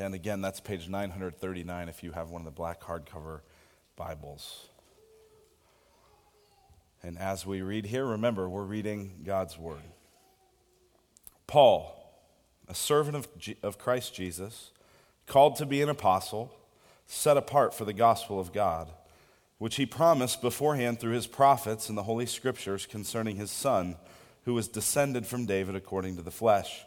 And again, that's page 939 if you have one of the black hardcover Bibles. And as we read here, remember, we're reading God's Word. Paul, a servant of, G- of Christ Jesus, called to be an apostle, set apart for the gospel of God, which he promised beforehand through his prophets in the Holy Scriptures concerning his Son, who was descended from David according to the flesh,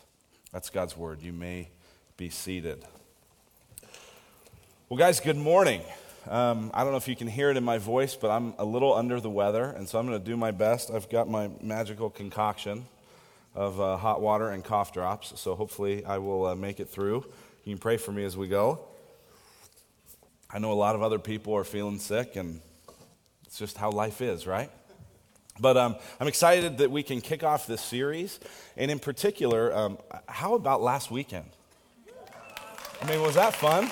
That's God's word. You may be seated. Well, guys, good morning. Um, I don't know if you can hear it in my voice, but I'm a little under the weather, and so I'm going to do my best. I've got my magical concoction of uh, hot water and cough drops, so hopefully I will uh, make it through. You can pray for me as we go. I know a lot of other people are feeling sick, and it's just how life is, right? But um, I'm excited that we can kick off this series, and in particular, um, how about last weekend? I mean, was that fun?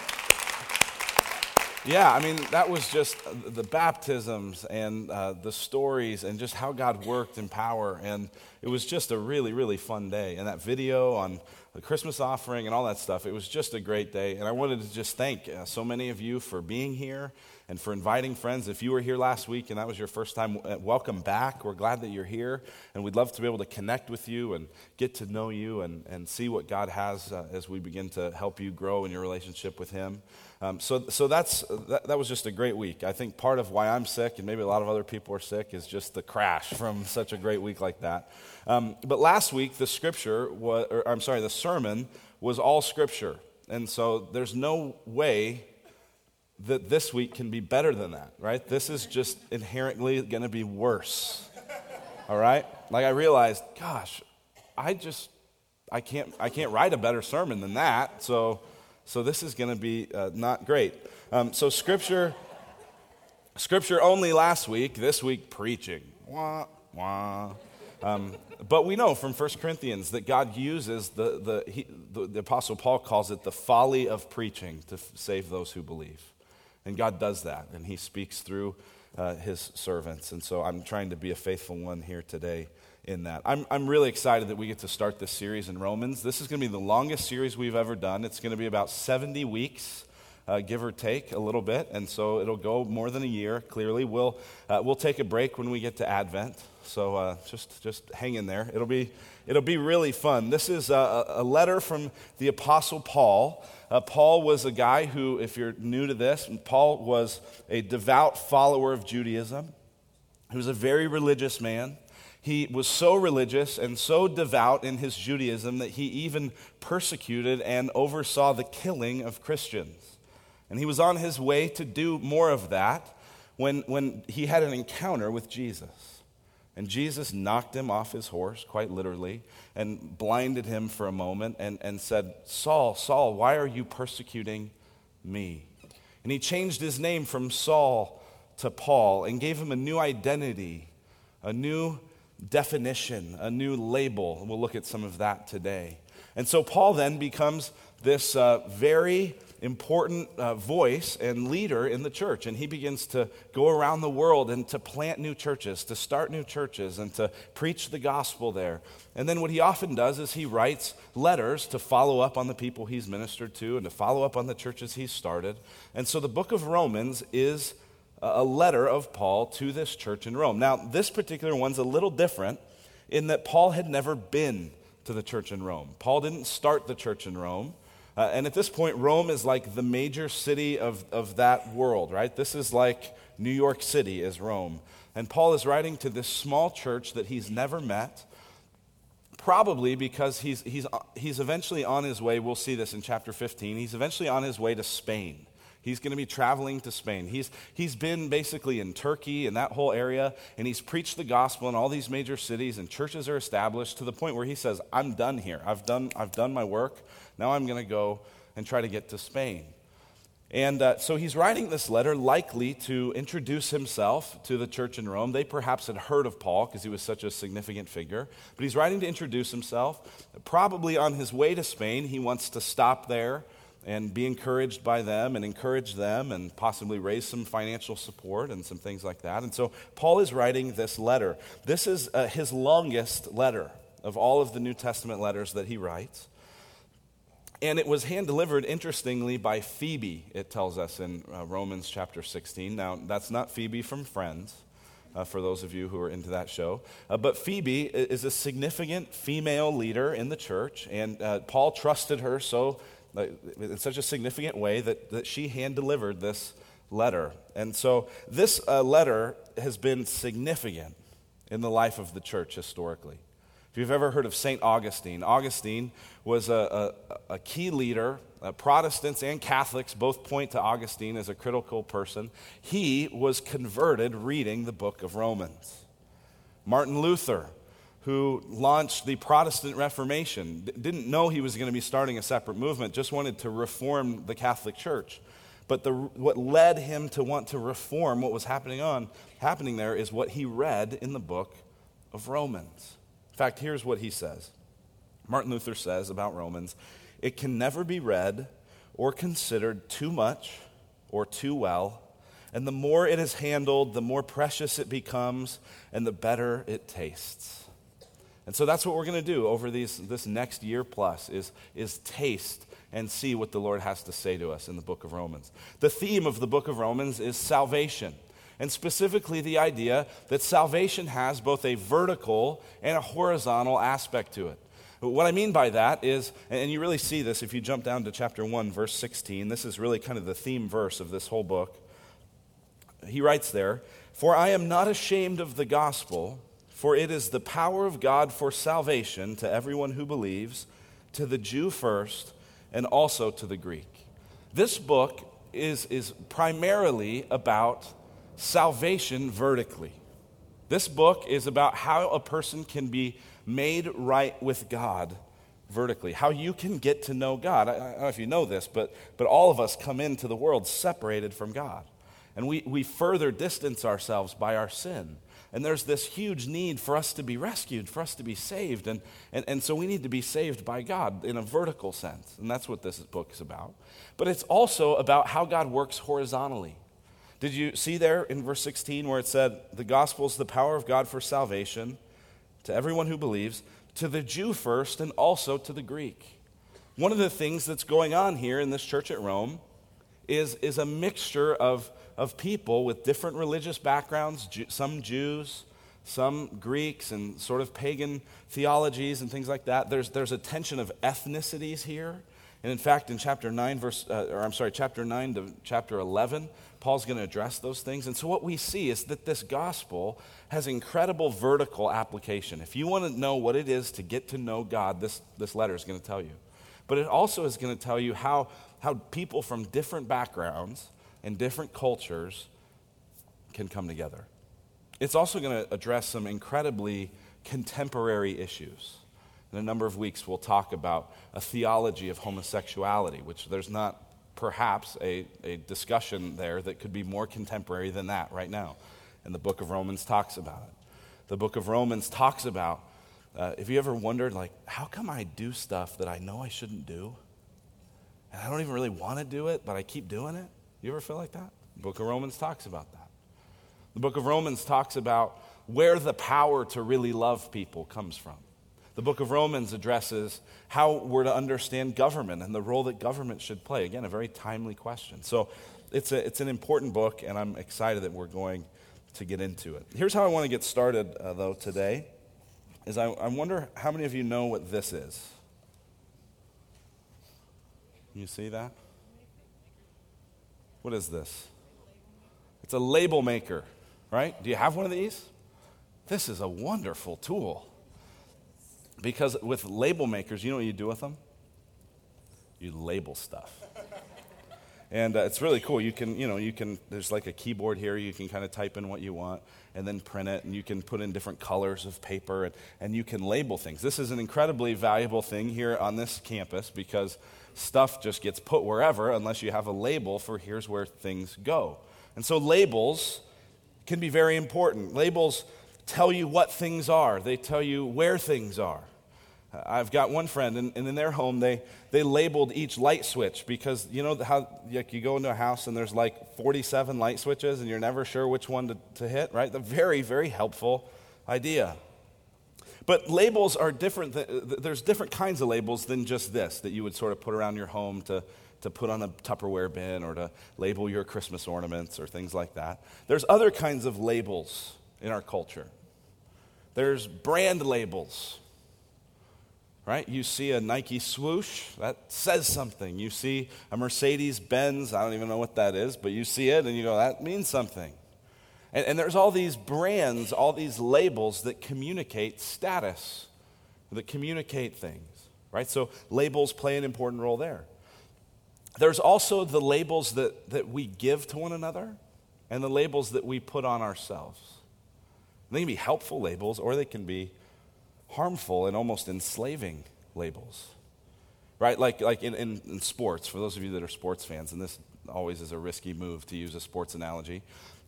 Yeah, I mean, that was just the baptisms and uh, the stories and just how God worked in power. And it was just a really, really fun day. And that video on the Christmas offering and all that stuff, it was just a great day. And I wanted to just thank uh, so many of you for being here and for inviting friends. If you were here last week and that was your first time, uh, welcome back. We're glad that you're here, and we'd love to be able to connect with you and get to know you and, and see what God has uh, as we begin to help you grow in your relationship with Him. Um, so so that's, that, that was just a great week. I think part of why I'm sick, and maybe a lot of other people are sick, is just the crash from such a great week like that. Um, but last week, the scripture, was, or, I'm sorry, the sermon was all scripture. And so there's no way that this week can be better than that, right? This is just inherently going to be worse. All right? Like I realized, gosh, I just I can't I can't write a better sermon than that. So so this is going to be uh, not great. Um, so scripture scripture only last week. This week preaching. Wah wah. Um, but we know from 1 Corinthians that God uses the, the, he, the, the Apostle Paul calls it the folly of preaching to f- save those who believe. And God does that, and He speaks through uh, His servants. And so I'm trying to be a faithful one here today in that. I'm, I'm really excited that we get to start this series in Romans. This is going to be the longest series we've ever done. It's going to be about 70 weeks. Uh, give or take a little bit, and so it'll go more than a year. Clearly, we'll uh, we'll take a break when we get to Advent. So uh, just just hang in there. It'll be it'll be really fun. This is a, a letter from the Apostle Paul uh, Paul was a guy who, if you're new to this, Paul was a devout follower of Judaism. He was a very religious man. He was so religious and so devout in his Judaism that he even persecuted and oversaw the killing of Christians. And he was on his way to do more of that when, when he had an encounter with Jesus. And Jesus knocked him off his horse, quite literally, and blinded him for a moment and, and said, Saul, Saul, why are you persecuting me? And he changed his name from Saul to Paul and gave him a new identity, a new definition, a new label. We'll look at some of that today. And so Paul then becomes this uh, very important uh, voice and leader in the church. And he begins to go around the world and to plant new churches, to start new churches, and to preach the gospel there. And then what he often does is he writes letters to follow up on the people he's ministered to and to follow up on the churches he's started. And so the book of Romans is a letter of Paul to this church in Rome. Now, this particular one's a little different in that Paul had never been to the church in Rome. Paul didn't start the church in Rome. Uh, and at this point, Rome is like the major city of, of that world, right? This is like New York City is Rome. And Paul is writing to this small church that he's never met, probably because he's, he's, he's eventually on his way. We'll see this in chapter 15. He's eventually on his way to Spain. He's going to be traveling to Spain. He's, he's been basically in Turkey and that whole area, and he's preached the gospel in all these major cities, and churches are established to the point where he says, I'm done here. I've done, I've done my work. Now I'm going to go and try to get to Spain. And uh, so he's writing this letter likely to introduce himself to the church in Rome. They perhaps had heard of Paul because he was such a significant figure. But he's writing to introduce himself. Probably on his way to Spain, he wants to stop there and be encouraged by them and encourage them and possibly raise some financial support and some things like that. And so Paul is writing this letter. This is uh, his longest letter of all of the New Testament letters that he writes. And it was hand delivered, interestingly, by Phoebe, it tells us in uh, Romans chapter 16. Now, that's not Phoebe from Friends, uh, for those of you who are into that show. Uh, but Phoebe is a significant female leader in the church, and uh, Paul trusted her so uh, in such a significant way that, that she hand delivered this letter. And so this uh, letter has been significant in the life of the church historically. If you've ever heard of St. Augustine, Augustine was a, a, a key leader. Uh, Protestants and Catholics both point to Augustine as a critical person. He was converted reading the book of Romans. Martin Luther, who launched the Protestant Reformation, d- didn't know he was going to be starting a separate movement, just wanted to reform the Catholic Church. But the, what led him to want to reform what was happening on happening there is what he read in the book of Romans fact, here's what he says Martin Luther says about Romans it can never be read or considered too much or too well. And the more it is handled, the more precious it becomes, and the better it tastes. And so that's what we're going to do over these, this next year plus is, is taste and see what the Lord has to say to us in the book of Romans. The theme of the book of Romans is salvation and specifically the idea that salvation has both a vertical and a horizontal aspect to it. What I mean by that is, and you really see this if you jump down to chapter 1, verse 16, this is really kind of the theme verse of this whole book. He writes there, For I am not ashamed of the gospel, for it is the power of God for salvation to everyone who believes, to the Jew first, and also to the Greek. This book is, is primarily about salvation vertically. This book is about how a person can be made right with God vertically, how you can get to know God. I, I, don't know if you know this, but, but all of us come into the world separated from God. And we, we further distance ourselves by our sin. And there's this huge need for us to be rescued, for us to be saved. And, and, and so we need to be saved by God in a vertical sense. And that's what this book is about. But it's also about how God works horizontally. Did you see there in verse 16 where it said, The gospel is the power of God for salvation to everyone who believes, to the Jew first and also to the Greek? One of the things that's going on here in this church at Rome is, is a mixture of, of people with different religious backgrounds, some Jews, some Greeks, and sort of pagan theologies and things like that. There's, there's a tension of ethnicities here. And in fact, in chapter 9, verse, uh, or I'm sorry, chapter 9 to chapter 11, Paul's going to address those things. And so, what we see is that this gospel has incredible vertical application. If you want to know what it is to get to know God, this, this letter is going to tell you. But it also is going to tell you how, how people from different backgrounds and different cultures can come together. It's also going to address some incredibly contemporary issues. In a number of weeks, we'll talk about a theology of homosexuality, which there's not perhaps a, a discussion there that could be more contemporary than that right now. And the book of Romans talks about it. The book of Romans talks about, uh, if you ever wondered, like, how come I do stuff that I know I shouldn't do? And I don't even really want to do it, but I keep doing it? You ever feel like that? The book of Romans talks about that. The book of Romans talks about where the power to really love people comes from. The book of Romans addresses how we're to understand government and the role that government should play. Again, a very timely question. So it's, a, it's an important book, and I'm excited that we're going to get into it. Here's how I want to get started, uh, though, today. Is I, I wonder how many of you know what this is? You see that? What is this? It's a label maker, right? Do you have one of these? This is a wonderful tool. Because with label makers, you know what you do with them? You label stuff. and uh, it's really cool. You can, you know, you can, there's like a keyboard here. You can kind of type in what you want and then print it. And you can put in different colors of paper and, and you can label things. This is an incredibly valuable thing here on this campus because stuff just gets put wherever unless you have a label for here's where things go. And so labels can be very important. Labels tell you what things are, they tell you where things are. Uh, I've got one friend, and, in their home, they, they labeled each light switch because you know how like you go into a house and there's like 47 light switches and you're never sure which one to, to hit, right? The very, very helpful idea. But labels are different. There's different kinds of labels than just this that you would sort of put around your home to, to put on a Tupperware bin or to label your Christmas ornaments or things like that. There's other kinds of labels in our culture. There's brand labels right? You see a Nike swoosh, that says something. You see a Mercedes Benz, I don't even know what that is, but you see it and you go, that means something. And, and there's all these brands, all these labels that communicate status, that communicate things, right? So labels play an important role there. There's also the labels that, that we give to one another and the labels that we put on ourselves. They can be helpful labels or they can be harmful and almost enslaving labels. Right? Like, like in, in, in, sports, for those of you that are sports fans, and this always is a risky move to use a sports analogy,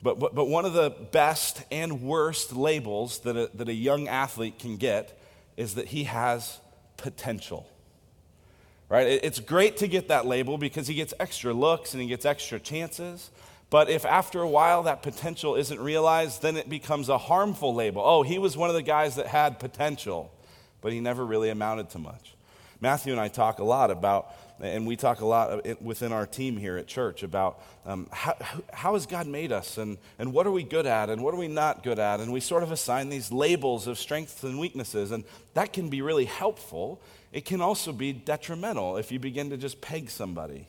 but, but, but one of the best and worst labels that a, that a young athlete can get is that he has potential. Right? It's great to get that label because he gets extra looks and he gets extra chances. But if after a while that potential isn't realized, then it becomes a harmful label. Oh, he was one of the guys that had potential, but he never really amounted to much. Matthew and I talk a lot about, and we talk a lot within our team here at church about um, how, how has God made us and, and what are we good at and what are we not good at. And we sort of assign these labels of strengths and weaknesses, and that can be really helpful. It can also be detrimental if you begin to just peg somebody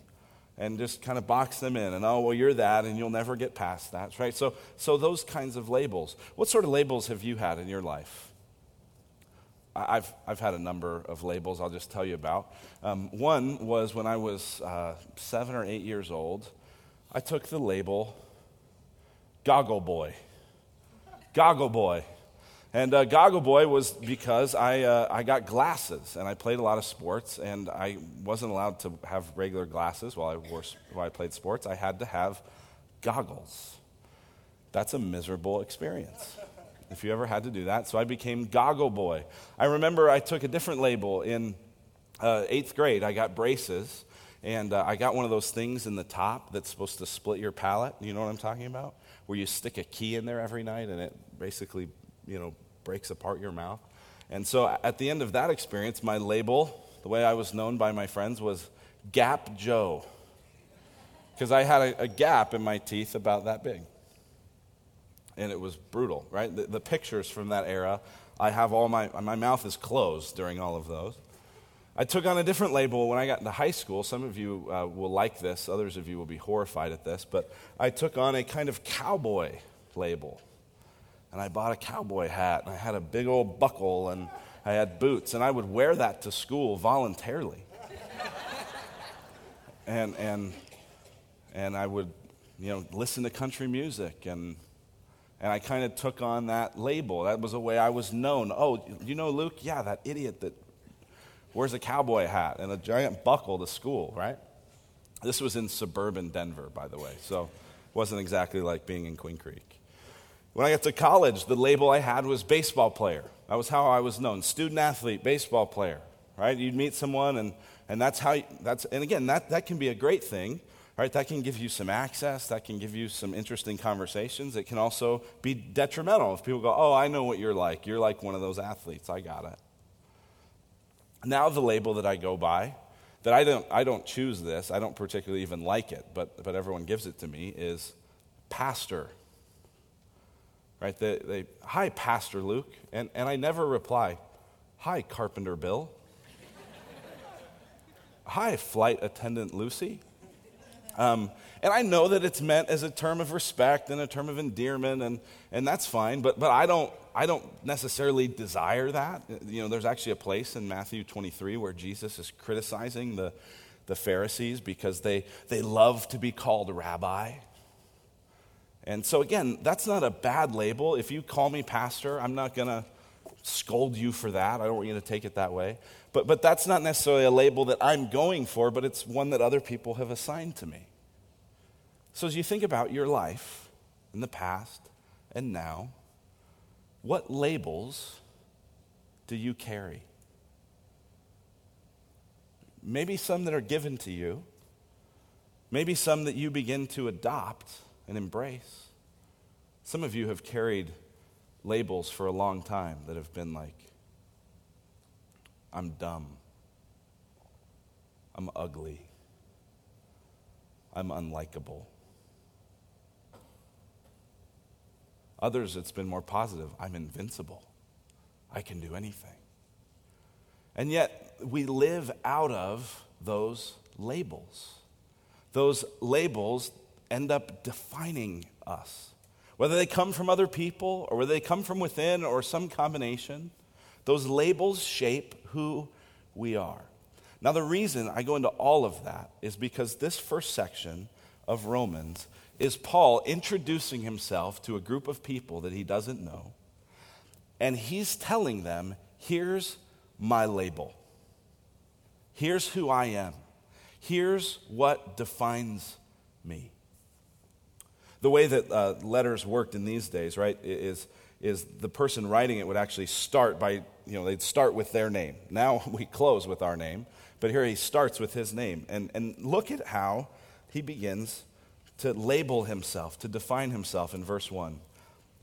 and just kind of box them in and oh well you're that and you'll never get past that right so so those kinds of labels what sort of labels have you had in your life I've, I've had a number of labels I'll just tell you about. Um, one was when I was uh, seven or eight years old, I took the label Goggle Boy. Goggle Boy. And uh, Goggle Boy was because I, uh, I got glasses and I played a lot of sports and I wasn't allowed to have regular glasses while I, wore, while I played sports. I had to have goggles. That's a miserable experience if you ever had to do that. So I became Goggle Boy. I remember I took a different label in uh, eighth grade. I got braces and uh, I got one of those things in the top that's supposed to split your palate. You know what I'm talking about? Where you stick a key in there every night and it basically you know, breaks apart your mouth. And so at the end of that experience, my label, the way I was known by my friends, was Gap Joe. Because I had a, a, gap in my teeth about that big. And it was brutal, right? The, the pictures from that era, I have all my, my mouth is closed during all of those. I took on a different label when I got into high school. Some of you uh, will like this, others of you will be horrified at this, but I took on a kind of cowboy label and I bought a cowboy hat, and I had a big old buckle, and I had boots, and I would wear that to school voluntarily. and, and, and I would, you know, listen to country music, and, and I kind of took on that label. That was a way I was known. Oh, you know Luke? Yeah, that idiot that wears a cowboy hat and a giant buckle to school, right? This was in suburban Denver, by the way, so it wasn't exactly like being in Queen Creek. When I got to college, the label I had was baseball player. That was how I was known student athlete, baseball player, right? You'd meet someone, and, and that's how, you, that's, and again, that, that can be a great thing, right? That can give you some access, that can give you some interesting conversations. It can also be detrimental if people go, oh, I know what you're like. You're like one of those athletes. I got it. Now, the label that I go by, that I don't, I don't choose this, I don't particularly even like it, but, but everyone gives it to me, is pastor right? They, they, hi, Pastor Luke. And, and I never reply, hi, Carpenter Bill. hi, Flight Attendant Lucy. Um, and I know that it's meant as a term of respect and a term of endearment, and, and that's fine, but, but I, don't, I don't necessarily desire that. You know, there's actually a place in Matthew 23 where Jesus is criticizing the, the Pharisees because they, they love to be called rabbi. And so, again, that's not a bad label. If you call me pastor, I'm not going to scold you for that. I don't want you to take it that way. But, but that's not necessarily a label that I'm going for, but it's one that other people have assigned to me. So as you think about your life in the past and now, what labels do you carry? Maybe some that are given to you, maybe some that you begin to adopt and embrace. Some of you have carried labels for a long time that have been like, I'm dumb, I'm ugly, I'm unlikable. Others, it's been more positive. I'm invincible. I can do anything. And yet, we live out of those labels. Those labels end up defining us. Whether they come from other people or whether they come from within or some combination, those labels shape who we are. Now, the reason I go into all of that is because this first section of Romans is Paul introducing himself to a group of people that he doesn't know. And he's telling them, here's my label. Here's who I am. Here's what defines me. The way that uh, letters worked in these days, right, is, is the person writing it would actually start by, you know, they'd start with their name. Now we close with our name, but here he starts with his name. And, and look at how he begins to label himself, to define himself in verse 1.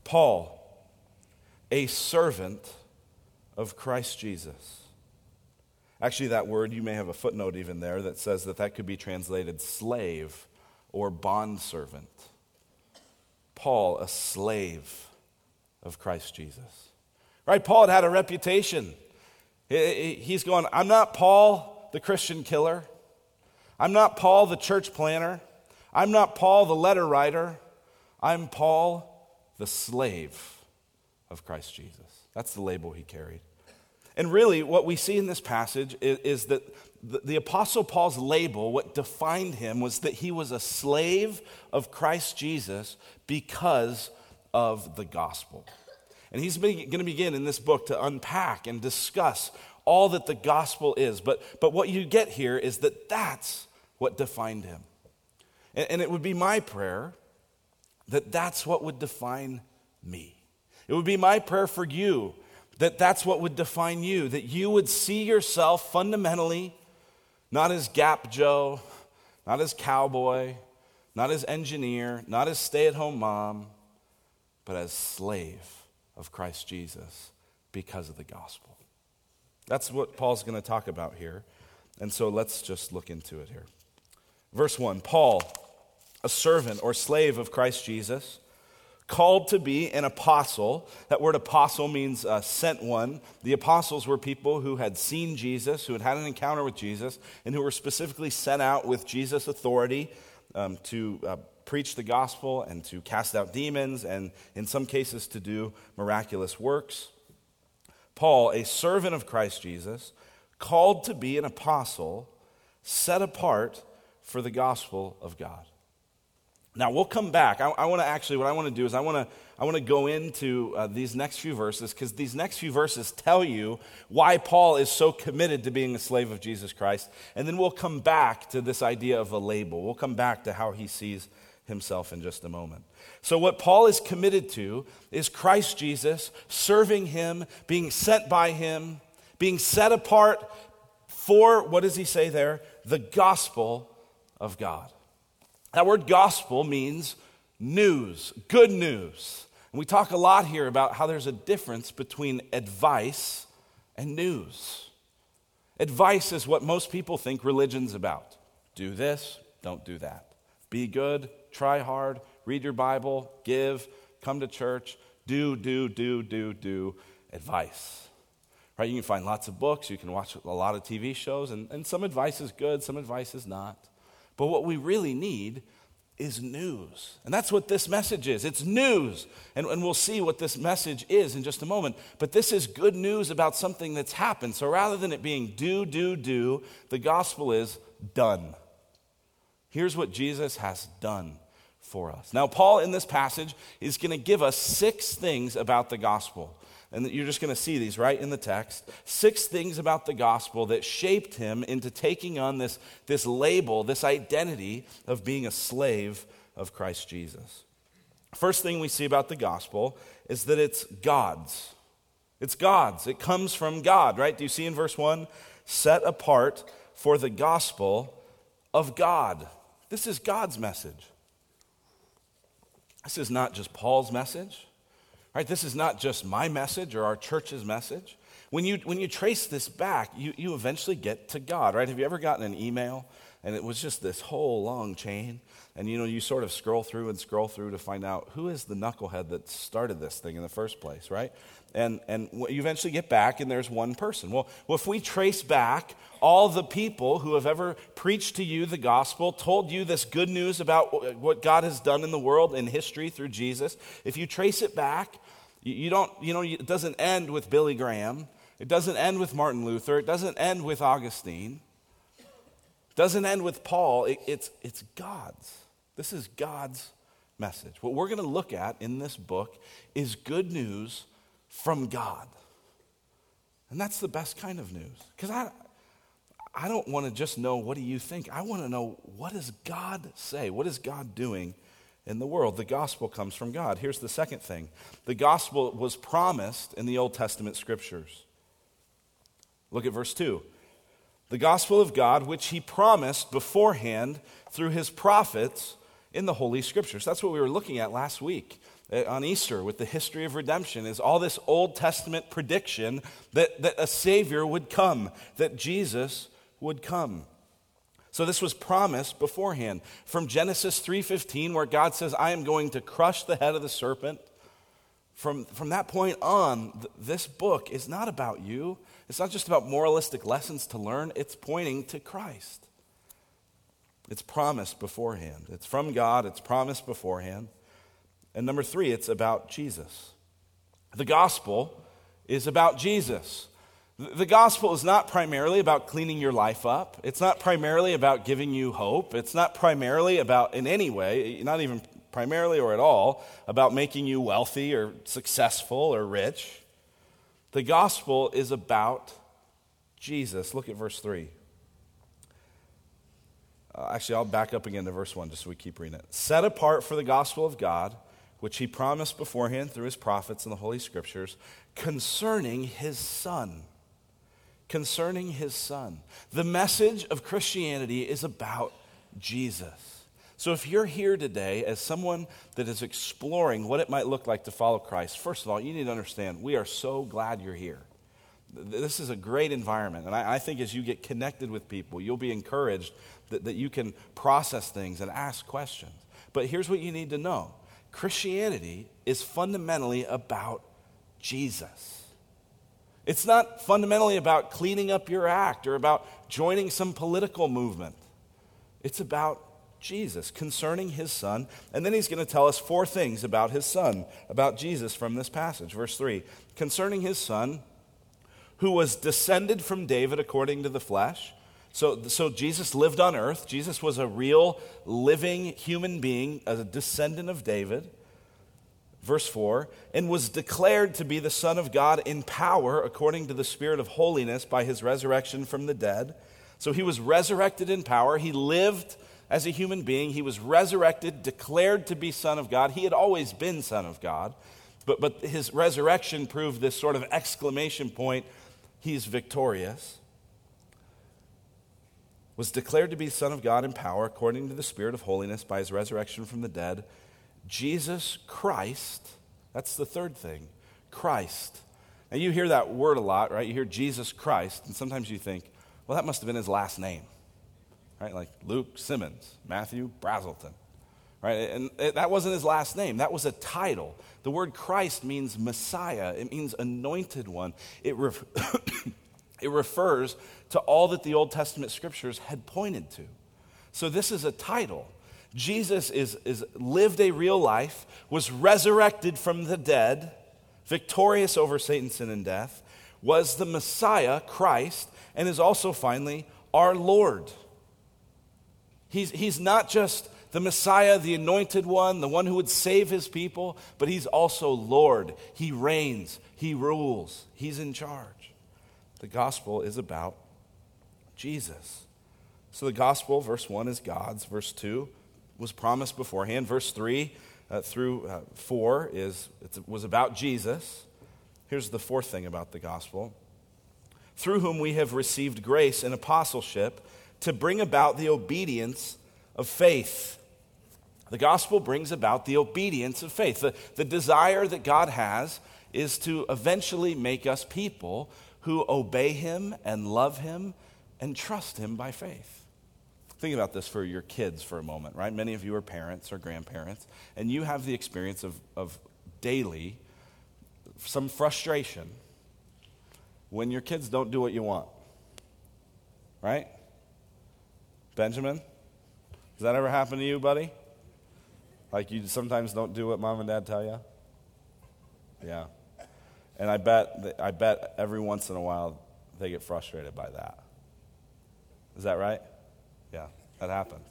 Paul, a servant of Christ Jesus. Actually, that word, you may have a footnote even there that says that that could be translated slave or bondservant. Paul, a slave of Christ Jesus. Right? Paul had had a reputation. He's going, I'm not Paul, the Christian killer. I'm not Paul, the church planner. I'm not Paul, the letter writer. I'm Paul, the slave of Christ Jesus. That's the label he carried. And really, what we see in this passage is, is that the, the, Apostle Paul's label, what defined him, was that he was a slave of Christ Jesus because of the gospel. And he's going to begin in this book to unpack and discuss all that the gospel is. But, but what you get here is that that's what defined him. And, and it would be my prayer that that's what would define me. It would be my prayer for you that that's what would define you, that you would see yourself fundamentally not as Gap Joe, not as cowboy, not as engineer, not as stay at home mom, but as slave of Christ Jesus because of the gospel. That's what Paul's going to talk about here. And so let's just look into it here. Verse 1 Paul, a servant or slave of Christ Jesus, called to be an apostle. That word apostle means uh, sent one. The apostles were people who had seen Jesus, who had had an encounter with Jesus, and who were specifically sent out with Jesus' authority um, to uh, preach the gospel and to cast out demons, and in some cases to do miraculous works. Paul, a servant of Christ Jesus, called to be an apostle, set apart for the gospel of God. Now, we'll come back. I, I want to actually, what I want to do is I want to I want to go into uh, these next few verses because these next few verses tell you why Paul is so committed to being a slave of Jesus Christ. And then we'll come back to this idea of a label. We'll come back to how he sees himself in just a moment. So, what Paul is committed to is Christ Jesus, serving him, being sent by him, being set apart for, what does he say there? The gospel of God. That word gospel means news, good news. And we talk a lot here about how there's a difference between advice and news. Advice is what most people think religion's about do this, don't do that. Be good, try hard, read your Bible, give, come to church, do, do, do, do, do. Advice. Right? You can find lots of books, you can watch a lot of TV shows, and, and some advice is good, some advice is not. But what we really need is news. And that's what this message is it's news. And, and we'll see what this message is in just a moment. But this is good news about something that's happened. So rather than it being do, do, do, the gospel is done. Here's what Jesus has done for us. Now, Paul in this passage is going to give us six things about the gospel. And you're just going to see these right in the text. Six things about the gospel that shaped him into taking on this, this label, this identity of being a slave of Christ Jesus. First thing we see about the gospel is that it's God's. It's God's. It comes from God, right? Do you see in verse 1? Set apart for the gospel of God. This is God's message. This is not just Paul's message, right? This is not just my message or our church's message. When you, when you trace this back, you, you eventually get to God, right? Have you ever gotten an email and it was just this whole long chain? And you know, you sort of scroll through and scroll through to find out who is the knucklehead that started this thing in the first place, right? And, and you eventually get back, and there's one person. Well, well, if we trace back all the people who have ever preached to you the gospel, told you this good news about what God has done in the world in history through Jesus, if you trace it back, you don't, you know, it doesn't end with Billy Graham. It doesn't end with Martin Luther. It doesn't end with Augustine. It doesn't end with Paul. It, it's, it's God's. This is God's message. What we're going to look at in this book is good news from God. And that's the best kind of news. Because I, I don't want to just know what do you think. I want to know what does God say? What is God doing in the world? The gospel comes from God. Here's the second thing. The gospel was promised in the Old Testament scriptures. Look at verse 2. The gospel of God, which he promised beforehand through his prophets in the Holy Scriptures. That's what we were looking at last week uh, on Easter with the history of redemption is all this Old Testament prediction that, that a Savior would come, that Jesus would come. So this was promised beforehand. From Genesis 3:15 where God says I am going to crush the head of the serpent. From, from that point on, th- this book is not about you. It's not just about moralistic lessons to learn, it's pointing to Christ. It's promised beforehand. It's from God, it's promised beforehand. And number three, it's about Jesus. The gospel is about Jesus. The gospel is not primarily about cleaning your life up. It's not primarily about giving you hope. It's not primarily about, in any way, not even primarily or at all, about making you wealthy or successful or rich. The gospel is about Jesus. Look at verse 3. Uh, actually, I'll back up again to verse 1 just so we keep reading it. Set apart for the gospel of God, which he promised beforehand through his prophets in the Holy Scriptures, concerning his Son. Concerning his Son. The message of Christianity is about Jesus. So, if you're here today as someone that is exploring what it might look like to follow Christ, first of all, you need to understand we are so glad you're here. This is a great environment. And I, I think as you get connected with people, you'll be encouraged that, that you can process things and ask questions. But here's what you need to know Christianity is fundamentally about Jesus. It's not fundamentally about cleaning up your act or about joining some political movement. It's about Jesus, concerning his son. And then he's going to tell us four things about his son, about Jesus from this passage. Verse 3 concerning his son, who was descended from David according to the flesh. So, so Jesus lived on earth. Jesus was a real living human being, a descendant of David. Verse 4 and was declared to be the Son of God in power according to the Spirit of holiness by his resurrection from the dead. So he was resurrected in power. He lived as a human being. He was resurrected, declared to be Son of God. He had always been Son of God, but, but his resurrection proved this sort of exclamation point he's victorious. Was declared to be Son of God in power according to the Spirit of holiness by his resurrection from the dead. Jesus Christ, that's the third thing Christ. Now you hear that word a lot, right? You hear Jesus Christ, and sometimes you think, well, that must have been his last name right? Like Luke Simmons, Matthew Brazelton, right? And that wasn't his last name, that was a title. The word Christ means Messiah, it means anointed one. It, ref- it refers to all that the Old Testament scriptures had pointed to. So this is a title. Jesus is, is lived a real life, was resurrected from the dead, victorious over Satan, sin, and death, was the Messiah, Christ, and is also finally our Lord. He's, he's not just the Messiah, the anointed one, the one who would save his people, but he's also Lord. He reigns, he rules, he's in charge. The gospel is about Jesus. So the gospel, verse 1, is God's. Verse 2 was promised beforehand. Verse 3 uh, through uh, 4 is, it was about Jesus. Here's the fourth thing about the gospel through whom we have received grace and apostleship to bring about the obedience of faith. The gospel brings about the obedience of faith. The, the desire that God has is to eventually make us people who obey Him and love Him and trust Him by faith. Think about this for your kids for a moment, right? Many of you are parents or grandparents, and you have the experience of, of daily some frustration when your kids don't do what you want. Right? Benjamin? Does that ever happen to you, buddy? Like you sometimes don't do what mom and dad tell you? Yeah. And I bet, I bet every once in a while they get frustrated by that. Is that right? Yeah, that happens.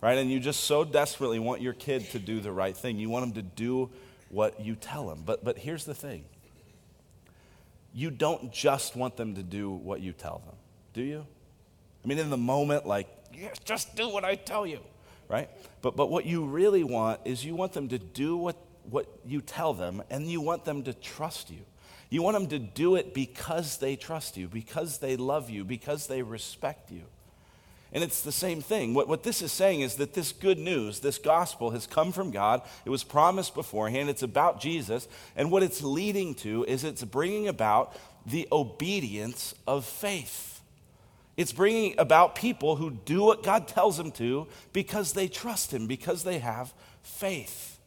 Right? And you just so desperately want your kid to do the right thing. You want them to do what you tell them. But, but here's the thing you don't just want them to do what you tell them, do you? I mean, in the moment, like, yes, just do what I tell you, right? But, but what you really want is you want them to do what, what you tell them, and you want them to trust you. You want them to do it because they trust you, because they love you, because they respect you. And it's the same thing. What, what this is saying is that this good news, this gospel, has come from God. It was promised beforehand. It's about Jesus. And what it's leading to is it's bringing about the obedience of faith. It's bringing about people who do what God tells them to because they trust Him, because they have faith.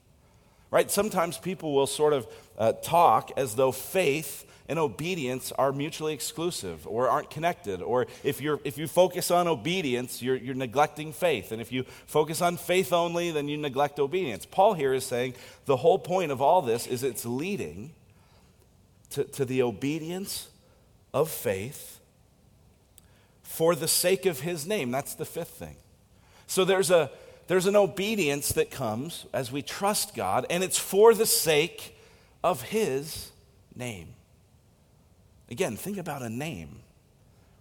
Right? Sometimes people will sort of uh, talk as though faith and obedience are mutually exclusive or aren't connected. Or if, you're, if you focus on obedience, you're, you're neglecting faith. And if you focus on faith only, then you neglect obedience. Paul here is saying the whole point of all this is it's leading to, to the obedience of faith for the sake of his name. That's the fifth thing. So there's a there's an obedience that comes as we trust God, and it's for the sake of his name. Again, think about a name.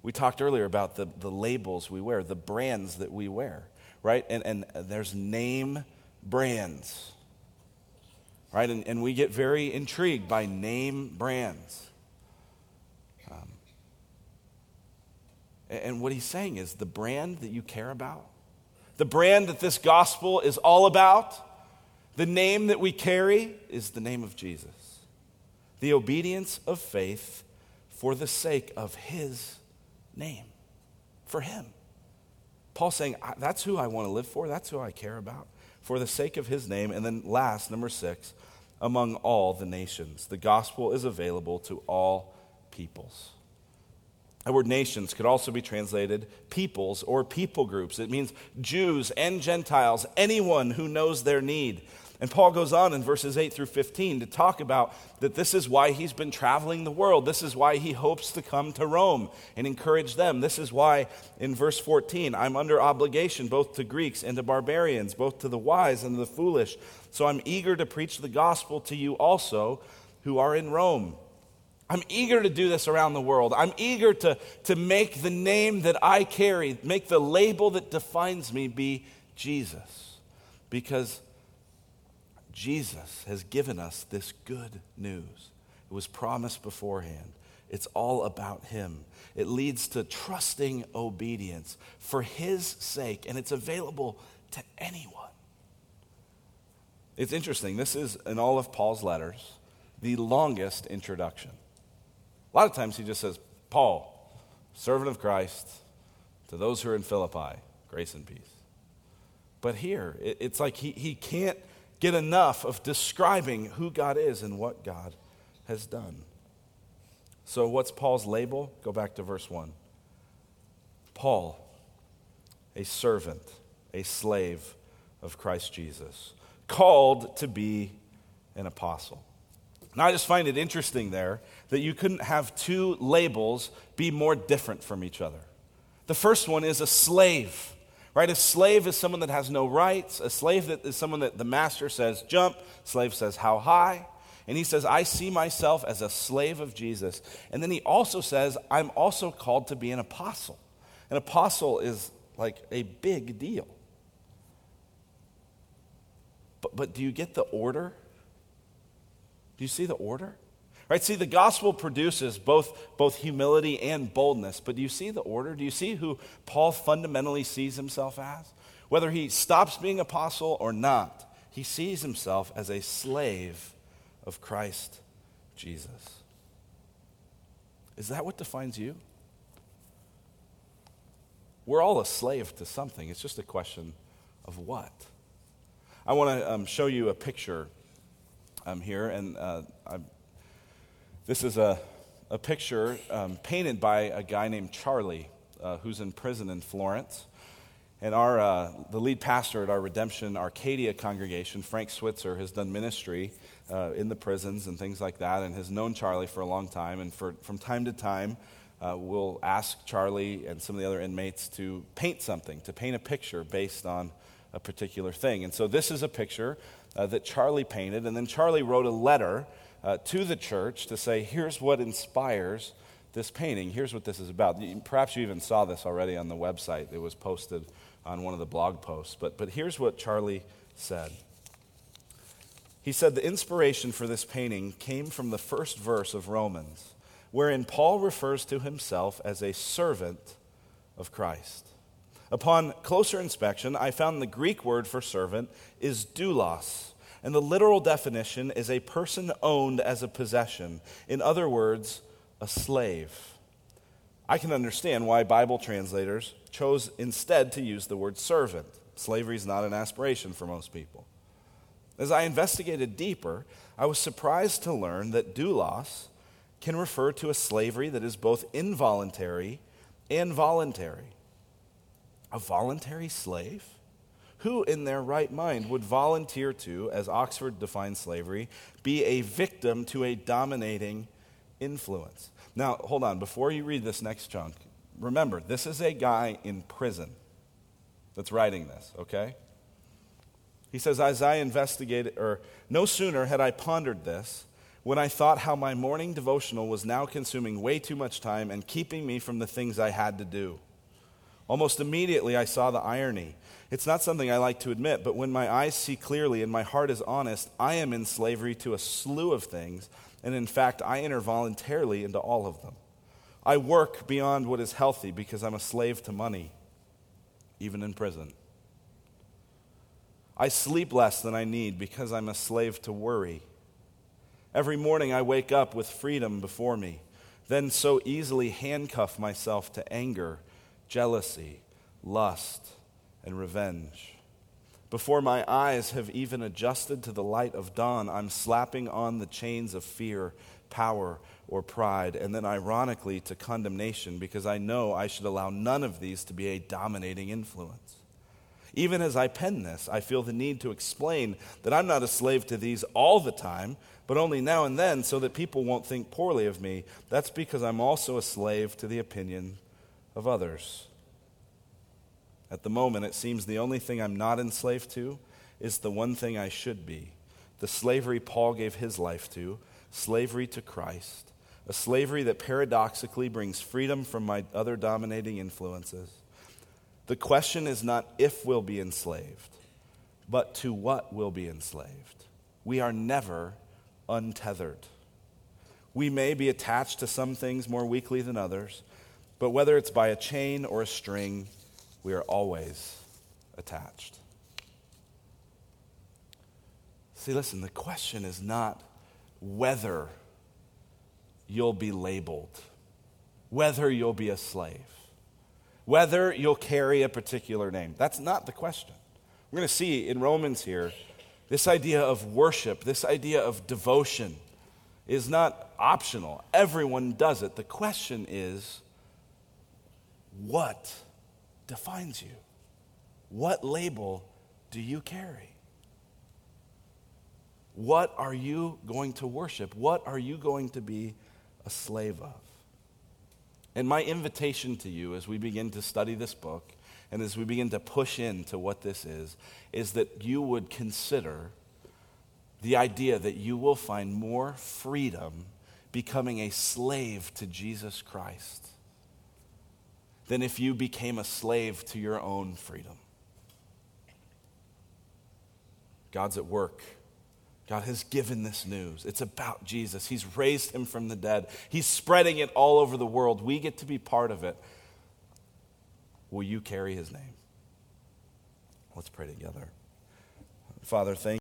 We talked earlier about the, the labels we wear, the brands that we wear, right? And, and there's name brands, right? And, and we get very intrigued by name brands. And what he's saying is the brand that you care about, the brand that this gospel is all about, the name that we carry is the name of Jesus. The obedience of faith for the sake of his name, for him. Paul saying, That's who I want to live for, that's who I care about, for the sake of his name. And then, last, number six, among all the nations. The gospel is available to all peoples. The word nations could also be translated peoples or people groups. It means Jews and Gentiles, anyone who knows their need. And Paul goes on in verses 8 through 15 to talk about that this is why he's been traveling the world. This is why he hopes to come to Rome and encourage them. This is why in verse 14, I'm under obligation both to Greeks and to barbarians, both to the wise and the foolish. So I'm eager to preach the gospel to you also who are in Rome. I'm eager to do this around the world. I'm eager to, to make the name that I carry, make the label that defines me be Jesus. Because Jesus has given us this good news. It was promised beforehand. It's all about Him. It leads to trusting obedience for His sake, and it's available to anyone. It's interesting. This is, in all of Paul's letters, the longest introduction. A lot of times he just says, Paul, servant of Christ, to those who are in Philippi, grace and peace. But here, it's like he, he can't get enough of describing who God is and what God has done. So, what's Paul's label? Go back to verse 1. Paul, a servant, a slave of Christ Jesus, called to be an apostle. Now, I just find it interesting there that you couldn't have two labels be more different from each other. The first one is a slave Right? A slave is someone that has no rights. A slave that is someone that the master says jump, slave says how high. And he says, I see myself as a slave of Jesus. And then he also says, I'm also called to be an apostle. An apostle is like a big deal. But, but do you get the order? Do you see the order? Right? See, the gospel produces both, both humility and boldness, but do you see the order? Do you see who Paul fundamentally sees himself as? Whether he stops being apostle or not, he sees himself as a slave of Christ Jesus. Is that what defines you? We're all a slave to something. It's just a question of what. I want to um, show you a picture um, here, and uh, this is a, a picture um, painted by a guy named Charlie, uh, who's in prison in Florence. And our, uh, the lead pastor at our Redemption Arcadia congregation, Frank Switzer, has done ministry uh, in the prisons and things like that, and has known Charlie for a long time. And for, from time to time, uh, we'll ask Charlie and some of the other inmates to paint something, to paint a picture based on a particular thing. And so this is a picture uh, that Charlie painted, and then Charlie wrote a letter uh, to the church to say, here's what inspires this painting. Here's what this is about. Perhaps you even saw this already on the website. It was posted on one of the blog posts. But, but here's what Charlie said. He said, The inspiration for this painting came from the first verse of Romans, wherein Paul refers to himself as a servant of Christ. Upon closer inspection, I found the Greek word for servant is doulos and the literal definition is a person owned as a possession. In other words, a slave. I can understand why Bible translators chose instead to use the word servant. Slavery is not an aspiration for most people. As I investigated deeper, I was surprised to learn that doulos can refer to a slavery that is both involuntary and voluntary. A voluntary slave? Who in their right mind would volunteer to, as Oxford defines slavery, be a victim to a dominating influence? Now, hold on. Before you read this next chunk, remember, this is a guy in prison that's writing this, okay? He says, As I investigated, or no sooner had I pondered this, when I thought how my morning devotional was now consuming way too much time and keeping me from the things I had to do. Almost immediately, I saw the irony. It's not something I like to admit, but when my eyes see clearly and my heart is honest, I am in slavery to a slew of things, and in fact, I enter voluntarily into all of them. I work beyond what is healthy because I'm a slave to money, even in prison. I sleep less than I need because I'm a slave to worry. Every morning I wake up with freedom before me, then so easily handcuff myself to anger, jealousy, lust and revenge. Before my eyes have even adjusted to the light of dawn, I'm slapping on the chains of fear, power, or pride, and then ironically to condemnation because I know I should allow none of these to be a dominating influence. Even as I pen this, I feel the need to explain that I'm not a slave to these all the time, but only now and then so that people won't think poorly of me. That's because I'm also a slave to the opinion of others. At the moment, it seems the only thing I'm not enslaved to is the one thing I should be the slavery Paul gave his life to, slavery to Christ, a slavery that paradoxically brings freedom from my other dominating influences. The question is not if we'll be enslaved, but to what we'll be enslaved. We are never untethered. We may be attached to some things more weakly than others, but whether it's by a chain or a string, we are always attached. See, listen, the question is not whether you'll be labeled, whether you'll be a slave, whether you'll carry a particular name. That's not the question. We're going to see in Romans here this idea of worship, this idea of devotion is not optional. Everyone does it. The question is what defines you? What label do you carry? What are you going to worship? What are you going to be a slave of? And my invitation to you as we begin to study this book and as we begin to push into what this is, is that you would consider the idea that you will find more freedom becoming a slave to Jesus Christ than if you became a slave to your own freedom. God's at work. God has given this news. It's about Jesus. He's raised him from the dead. He's spreading it all over the world. We get to be part of it. Will you carry his name? Let's pray together. Father, thank